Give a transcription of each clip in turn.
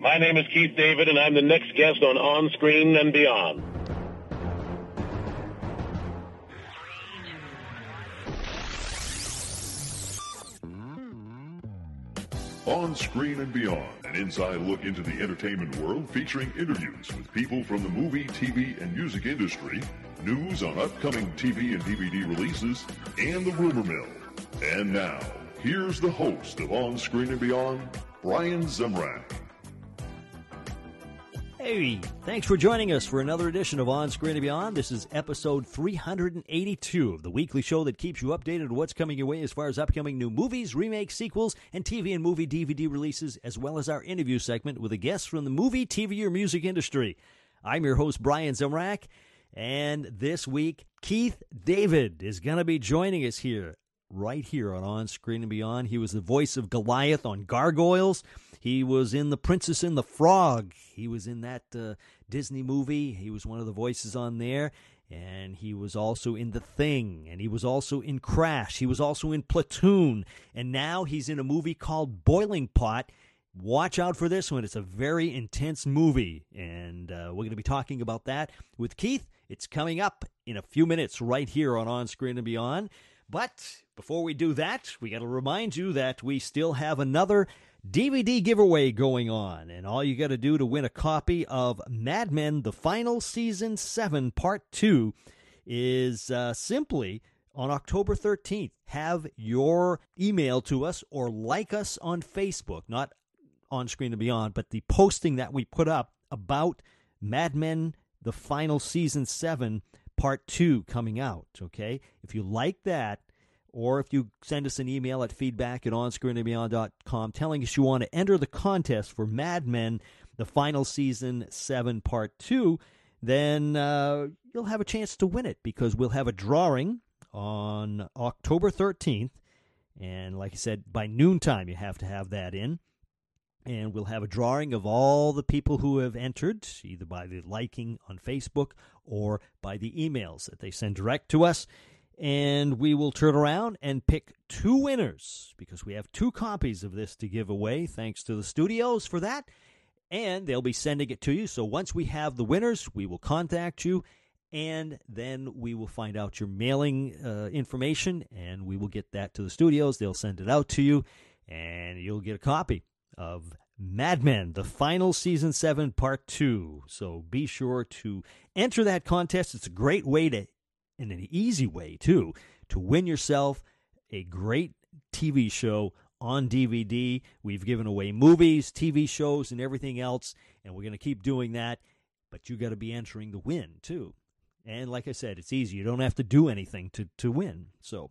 My name is Keith David, and I'm the next guest on On Screen and Beyond. On Screen and Beyond, an inside look into the entertainment world featuring interviews with people from the movie, TV, and music industry, news on upcoming TV and DVD releases, and the rumor mill. And now, here's the host of On Screen and Beyond, Brian Zemrak. Hey, thanks for joining us for another edition of On Screen and Beyond. This is episode 382 of the weekly show that keeps you updated on what's coming your way as far as upcoming new movies, remakes, sequels, and TV and movie DVD releases, as well as our interview segment with a guest from the movie, TV, or music industry. I'm your host, Brian Zemrak, and this week, Keith David is going to be joining us here, right here on On Screen and Beyond. He was the voice of Goliath on Gargoyles. He was in The Princess and the Frog. He was in that uh, Disney movie. He was one of the voices on there. And he was also in The Thing. And he was also in Crash. He was also in Platoon. And now he's in a movie called Boiling Pot. Watch out for this one. It's a very intense movie. And uh, we're going to be talking about that with Keith. It's coming up in a few minutes right here on On Screen and Beyond. But before we do that, we got to remind you that we still have another DVD giveaway going on, and all you got to do to win a copy of Mad Men: The Final Season Seven Part Two is uh, simply on October 13th. Have your email to us or like us on Facebook, not on Screen and Beyond, but the posting that we put up about Mad Men: The Final Season Seven Part Two coming out. Okay, if you like that or if you send us an email at feedback at onscreenandbeyond.com telling us you want to enter the contest for Mad Men, the final season 7, part 2, then uh, you'll have a chance to win it because we'll have a drawing on October 13th. And like I said, by noontime, you have to have that in. And we'll have a drawing of all the people who have entered, either by the liking on Facebook or by the emails that they send direct to us and we will turn around and pick two winners because we have two copies of this to give away. Thanks to the studios for that. And they'll be sending it to you. So once we have the winners, we will contact you and then we will find out your mailing uh, information and we will get that to the studios. They'll send it out to you and you'll get a copy of Mad Men, the final season 7 part 2. So be sure to enter that contest. It's a great way to in an easy way, too, to win yourself a great TV show on DVD. We've given away movies, TV shows, and everything else, and we're going to keep doing that. But you got to be entering the win, too. And like I said, it's easy. You don't have to do anything to, to win. So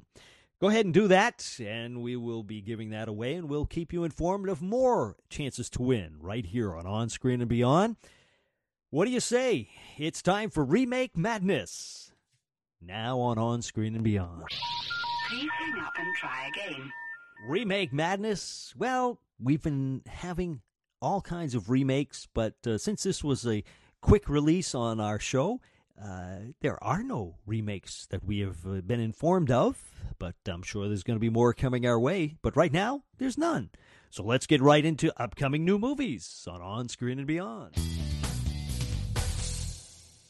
go ahead and do that, and we will be giving that away, and we'll keep you informed of more chances to win right here on On Screen and Beyond. What do you say? It's time for Remake Madness now on On Screen and Beyond. Please hang up and try again. Remake Madness. Well, we've been having all kinds of remakes, but uh, since this was a quick release on our show, uh, there are no remakes that we have uh, been informed of, but I'm sure there's going to be more coming our way. But right now, there's none. So let's get right into upcoming new movies on On Screen and Beyond.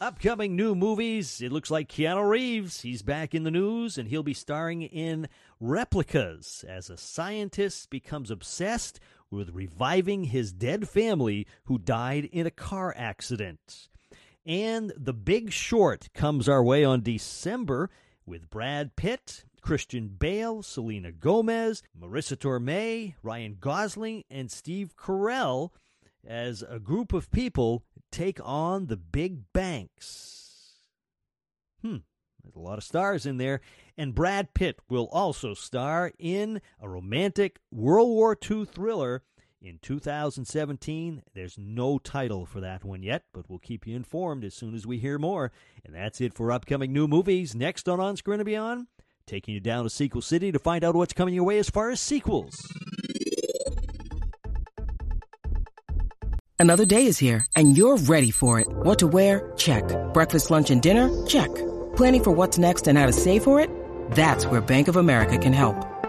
Upcoming new movies. It looks like Keanu Reeves. He's back in the news and he'll be starring in Replicas as a scientist becomes obsessed with reviving his dead family who died in a car accident. And The Big Short comes our way on December with Brad Pitt, Christian Bale, Selena Gomez, Marisa Tomei, Ryan Gosling, and Steve Carell as a group of people take on the big banks. Hmm, there's a lot of stars in there. And Brad Pitt will also star in a romantic World War II thriller in 2017. There's no title for that one yet, but we'll keep you informed as soon as we hear more. And that's it for upcoming new movies. Next on On Screen and Beyond, taking you down to Sequel City to find out what's coming your way as far as sequels. Another day is here, and you're ready for it. What to wear? Check. Breakfast, lunch, and dinner? Check. Planning for what's next and how to save for it? That's where Bank of America can help.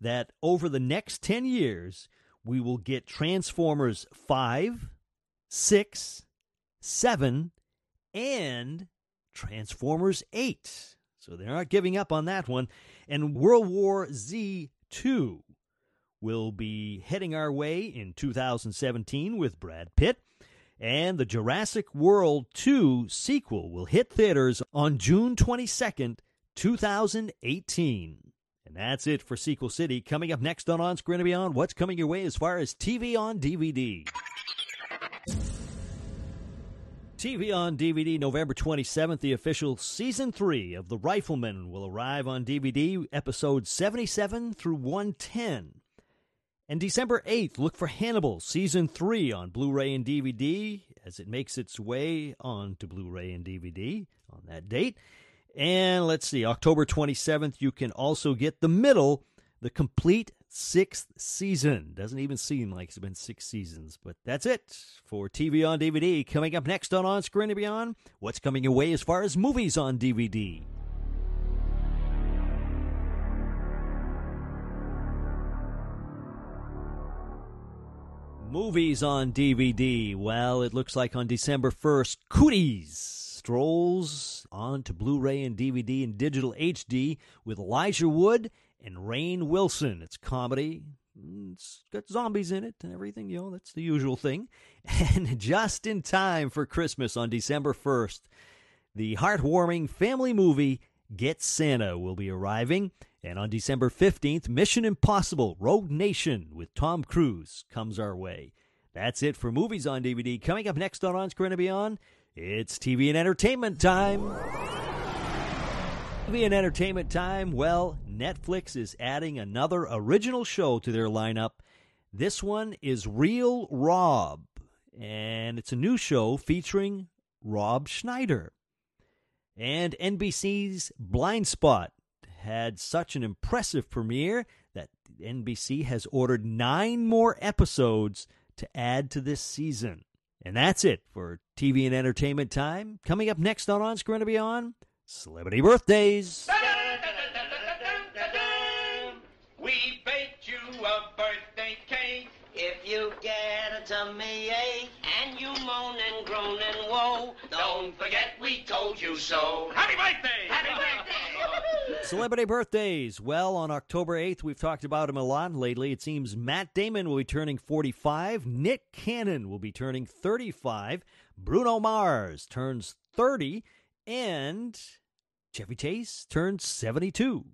that over the next 10 years, we will get Transformers 5, 6, 7, and Transformers 8. So they're not giving up on that one. And World War Z 2 will be heading our way in 2017 with Brad Pitt. And the Jurassic World 2 sequel will hit theaters on June 22nd, 2018. That's it for Sequel City. Coming up next on On Screen and Beyond, what's coming your way as far as TV on DVD? TV on DVD, November 27th, the official season 3 of The Rifleman will arrive on DVD, episodes 77 through 110. And December 8th, look for Hannibal, season 3 on Blu ray and DVD as it makes its way on to Blu ray and DVD on that date. And let's see, October 27th, you can also get the middle, the complete sixth season. Doesn't even seem like it's been six seasons, but that's it for TV on DVD. Coming up next on On Screen and Beyond, what's coming your way as far as movies on DVD? Movies on DVD. Well, it looks like on December 1st, Cooties strolls on to Blu ray and DVD and digital HD with Elijah Wood and Rainn Wilson. It's comedy. It's got zombies in it and everything, you know, that's the usual thing. And just in time for Christmas on December 1st, the heartwarming family movie Get Santa will be arriving. And on December 15th, Mission Impossible Rogue Nation with Tom Cruise comes our way. That's it for movies on DVD. Coming up next on On Screen and Beyond, it's TV and entertainment time. TV and entertainment time. Well, Netflix is adding another original show to their lineup. This one is Real Rob, and it's a new show featuring Rob Schneider. And NBC's Blind Spot had such an impressive premiere that NBC has ordered nine more episodes to add to this season. And that's it for TV and entertainment time. Coming up next on On Screen and On, Celebrity Birthdays. We baked you a birthday cake. If you get a tummy ache and you moan and groan and woe, don't forget we told you so. Happy birthday! Happy birthday! Celebrity birthdays. Well, on October 8th, we've talked about him a lot lately. It seems Matt Damon will be turning 45, Nick Cannon will be turning 35, Bruno Mars turns 30, and Chevy Chase turns 72.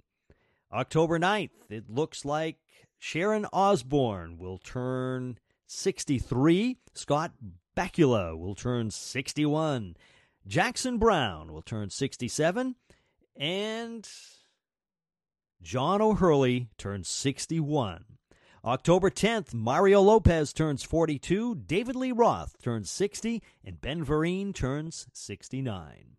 October 9th, it looks like Sharon Osbourne will turn 63. Scott Bakula will turn 61. Jackson Browne will turn 67. And John O'Hurley turns 61. October 10th, Mario Lopez turns 42, David Lee Roth turns 60, and Ben Vereen turns 69.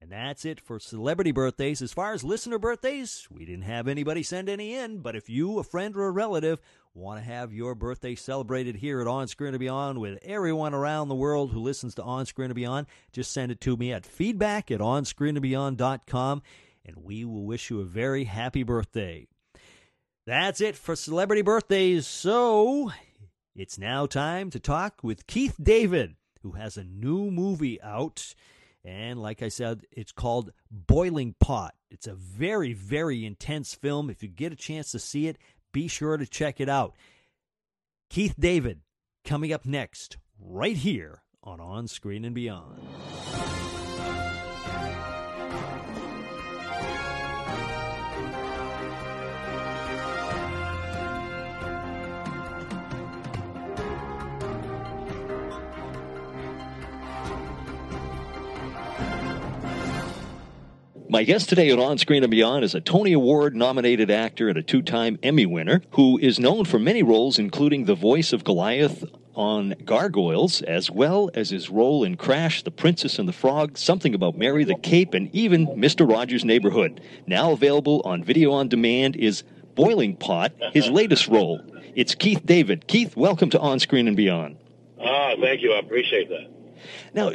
And that's it for celebrity birthdays. As far as listener birthdays, we didn't have anybody send any in, but if you, a friend or a relative, want to have your birthday celebrated here at On Screen and Beyond with everyone around the world who listens to On Screen and Beyond, just send it to me at feedback at onscreenandbeyond.com, and we will wish you a very happy birthday. That's it for celebrity birthdays. So it's now time to talk with Keith David, who has a new movie out. And like I said, it's called Boiling Pot. It's a very, very intense film. If you get a chance to see it, be sure to check it out. Keith David, coming up next, right here on On Screen and Beyond. My guest today at On Screen and Beyond is a Tony Award nominated actor and a two time Emmy winner who is known for many roles, including the voice of Goliath on Gargoyles, as well as his role in Crash, The Princess and the Frog, Something About Mary, The Cape, and even Mr. Rogers' Neighborhood. Now available on video on demand is Boiling Pot, his latest role. It's Keith David. Keith, welcome to On Screen and Beyond. Ah, thank you. I appreciate that. Now,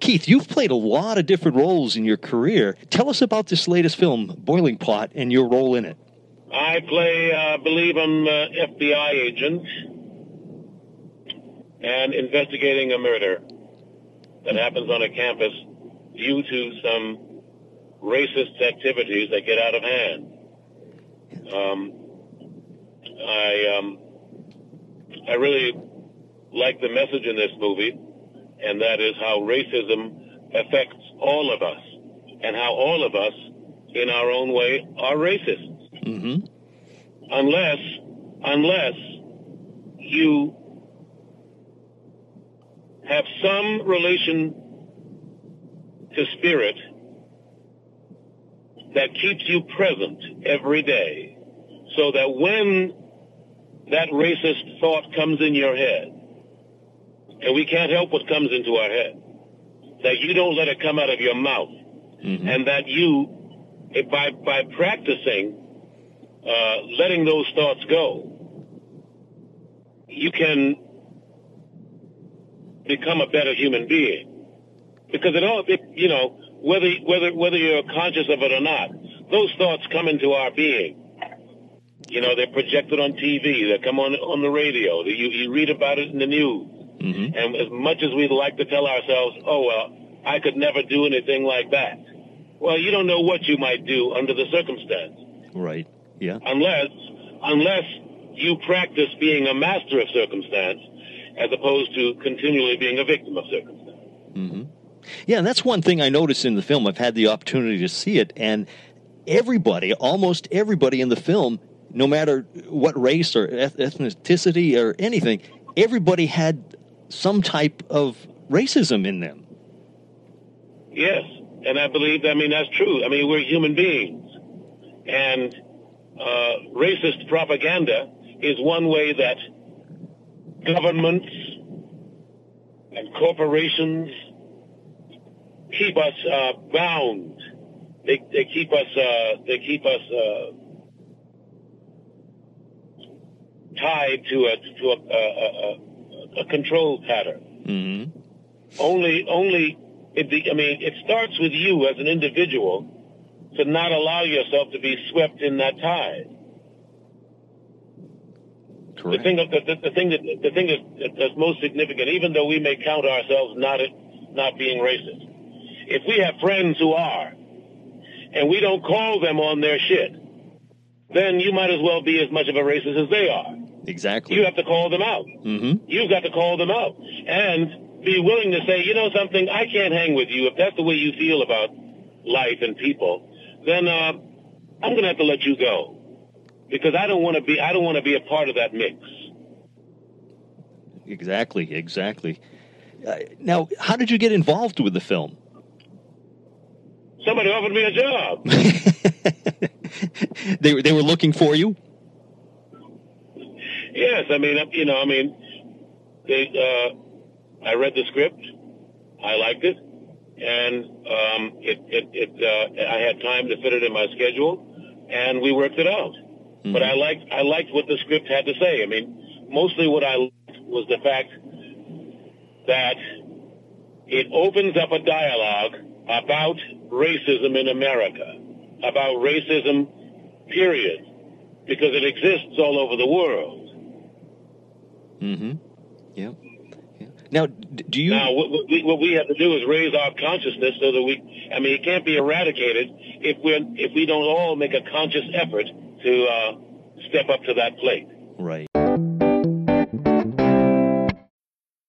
Keith, you've played a lot of different roles in your career. Tell us about this latest film, Boiling Pot, and your role in it. I play, I uh, believe I'm an FBI agent and investigating a murder that happens on a campus due to some racist activities that get out of hand. Um, I um, I really like the message in this movie, and that is how racism affects all of us, and how all of us, in our own way, are racist. Mm-hmm. Unless, unless you have some relation to spirit that keeps you present every day so that when that racist thought comes in your head, and we can't help what comes into our head, that you don't let it come out of your mouth, mm-hmm. and that you, by, by practicing uh, letting those thoughts go, you can become a better human being. Because it all, it, you know, whether whether whether you're conscious of it or not, those thoughts come into our being. You know, they're projected on TV. They come on on the radio. You you read about it in the news. Mm-hmm. And as much as we'd like to tell ourselves, "Oh well, I could never do anything like that," well, you don't know what you might do under the circumstance. Right. Yeah. Unless unless you practice being a master of circumstance as opposed to continually being a victim of circumstance. Mm-hmm. Yeah, and that's one thing I noticed in the film. I've had the opportunity to see it, and everybody, almost everybody in the film, no matter what race or ethnicity or anything, everybody had some type of racism in them. Yes, and I believe, I mean, that's true. I mean, we're human beings. And uh, racist propaganda is one way that governments and corporations keep us uh, bound. They, they keep us uh, they keep us uh, tied to a to a, a, a, a control pattern. Mm-hmm. Only only the, I mean it starts with you as an individual to not allow yourself to be swept in that tide. Correct. The thing, the, the, the thing that the thing that, that's most significant, even though we may count ourselves not not being racist, if we have friends who are, and we don't call them on their shit, then you might as well be as much of a racist as they are. Exactly. You have to call them out. Mm-hmm. You've got to call them out and be willing to say, you know something, I can't hang with you if that's the way you feel about life and people. Then uh, I'm going to have to let you go because I don't want to be I don't want to be a part of that mix. Exactly, exactly. Uh, now, how did you get involved with the film? Somebody offered me a job. they they were looking for you. Yes, I mean you know I mean they uh, I read the script, I liked it, and um, it it, it uh, I had time to fit it in my schedule, and we worked it out. Mm-hmm. But I liked I liked what the script had to say. I mean, mostly what I liked was the fact that it opens up a dialogue about racism in America, about racism, period, because it exists all over the world. Mm-hmm. Yeah. yeah. Now, do you? Now, what we, what we have to do is raise our consciousness so that we. I mean, it can't be eradicated if we if we don't all make a conscious effort to uh, step up to that plate. Right.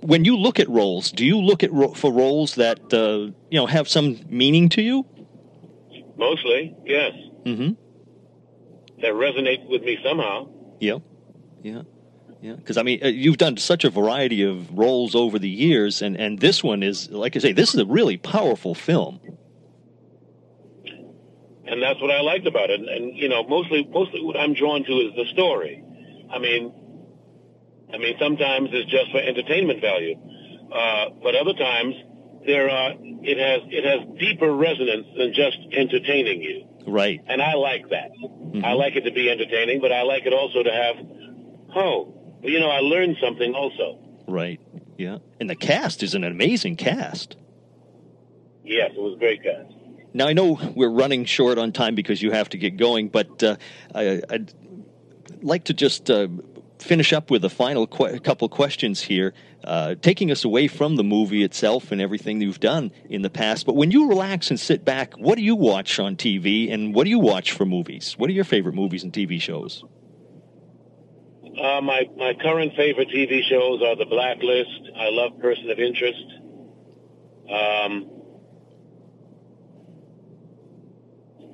When you look at roles, do you look at ro- for roles that uh, you know have some meaning to you? Mostly, yes. Mm-hmm. That resonate with me somehow. Yeah, yeah, yeah. Because I mean, uh, you've done such a variety of roles over the years, and and this one is, like I say, this is a really powerful film. and that's what I liked about it. And, and you know, mostly mostly what I'm drawn to is the story. I mean, I mean, sometimes it's just for entertainment value, uh, but other times there are it has it has deeper resonance than just entertaining you, Right. and I like that. I like it to be entertaining, but I like it also to have, oh, you know, I learned something also. Right. Yeah. And the cast is an amazing cast. Yes, it was a great cast. Now I know we're running short on time because you have to get going, but uh, I, I'd like to just uh, finish up with a final que- couple questions here, uh, taking us away from the movie itself and everything you've done in the past. But when you relax and sit back, what do you watch on TV, and what do you watch for movies? What are your favorite movies and TV shows? Uh, my my current favorite TV shows are The Blacklist. I love Person of Interest. Um,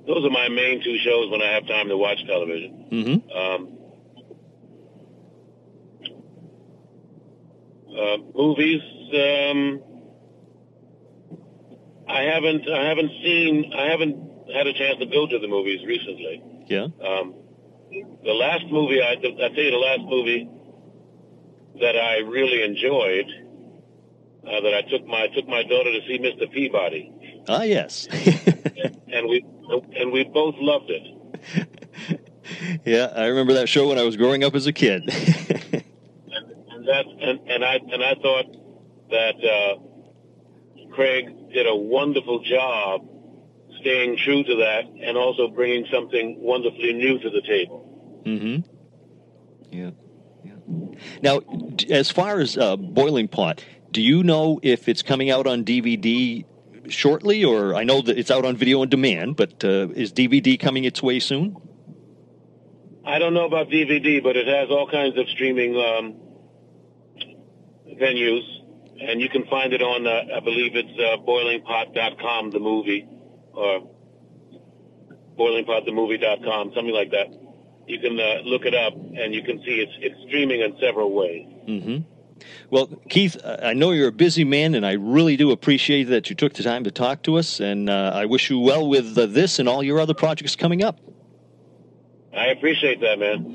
those are my main two shows when I have time to watch television. Mm-hmm. Um, uh, movies. Um, I haven't. I haven't seen. I haven't had a chance to go to the movies recently. Yeah. Um, the last movie, I, I tell you, the last movie that I really enjoyed, uh, that I took my took my daughter to see Mr. Peabody, Ah, yes. and we and we both loved it. yeah, I remember that show when I was growing up as a kid. And, and that and, and I and I thought that uh, Craig did a wonderful job staying true to that, and also bringing something wonderfully new to the table. Mm-hmm. Yeah. Yeah. Now, as far as uh, Boiling Pot, do you know if it's coming out on DVD shortly, or I know that it's out on video on demand, but uh, is DVD coming its way soon? I don't know about DVD, but it has all kinds of streaming um, venues, and you can find it on, uh, I believe it's uh, boilingpot.com, the movie, or boilingpotthemovie.com, something like that. You can uh, look it up, and you can see it's, it's streaming in several ways. Mm-hmm. Well, Keith, I know you're a busy man, and I really do appreciate that you took the time to talk to us. And uh, I wish you well with uh, this and all your other projects coming up. I appreciate that, man.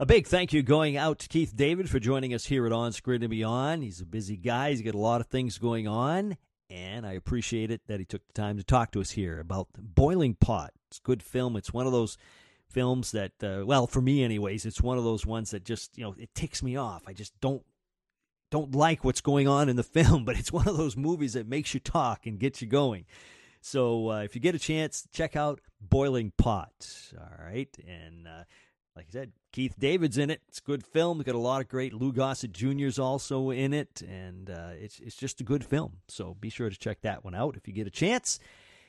A big thank you going out to Keith David for joining us here at On Screen and Beyond. He's a busy guy. He's got a lot of things going on, and I appreciate it that he took the time to talk to us here about Boiling Pot. It's a good film. It's one of those films that, uh, well, for me, anyways, it's one of those ones that just you know it ticks me off. I just don't don't like what's going on in the film, but it's one of those movies that makes you talk and gets you going. So uh, if you get a chance, check out Boiling Pot. All right, and uh, like I said, Keith David's in it. It's a good film. Got a lot of great Lou Gossett Jr.'s also in it, and uh, it's it's just a good film. So be sure to check that one out if you get a chance.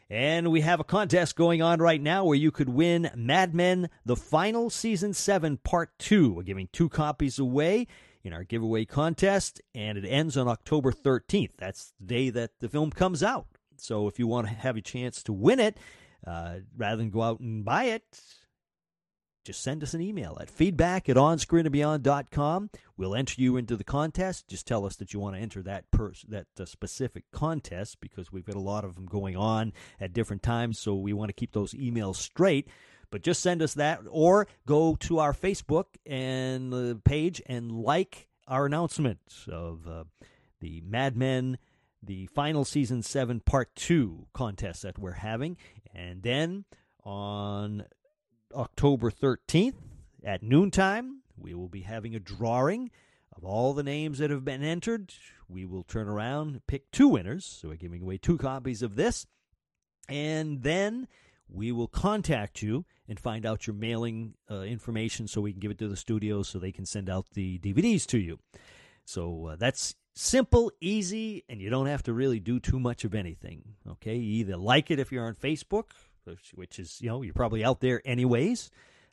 And we have a contest going on right now where you could win Mad Men: The Final Season Seven Part Two. We're giving two copies away in our giveaway contest, and it ends on October 13th. That's the day that the film comes out. So if you want to have a chance to win it, uh, rather than go out and buy it, just send us an email at feedback at onscreenandbeyond.com. We'll enter you into the contest. Just tell us that you want to enter that pers- that uh, specific contest because we've got a lot of them going on at different times, so we want to keep those emails straight. But just send us that or go to our Facebook and the page and like our announcement of uh, the Mad Men, the final season seven part two contest that we're having. And then on October 13th at noontime, we will be having a drawing of all the names that have been entered. We will turn around pick two winners. So we're giving away two copies of this. And then we will contact you and find out your mailing uh, information so we can give it to the studio so they can send out the DVDs to you. So uh, that's simple, easy, and you don't have to really do too much of anything. Okay, you either like it if you're on Facebook, which, is, you know, you're probably out there anyways.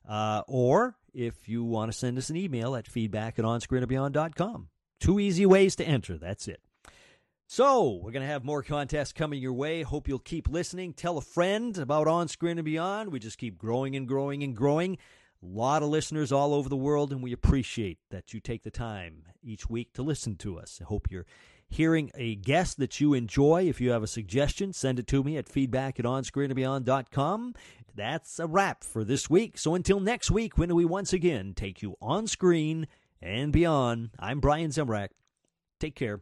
Uh, or if you want to send us an email at feedback at onscreenandbeyond.com. Two easy ways to enter. That's it. So, we're going to have more contests coming your way. Hope you'll keep listening. Tell a friend about On Screen and Beyond. We just keep growing and growing and growing. A lot of listeners all over the world, and we appreciate that you take the time each week to listen to us. I hope you're hearing a guest that you enjoy. If you have a suggestion, send it to me at feedback at onscreenandbeyond.com. That's a wrap for this week. So until next week, when we once again take you on screen and beyond, I'm Brian Zemrak. Take care.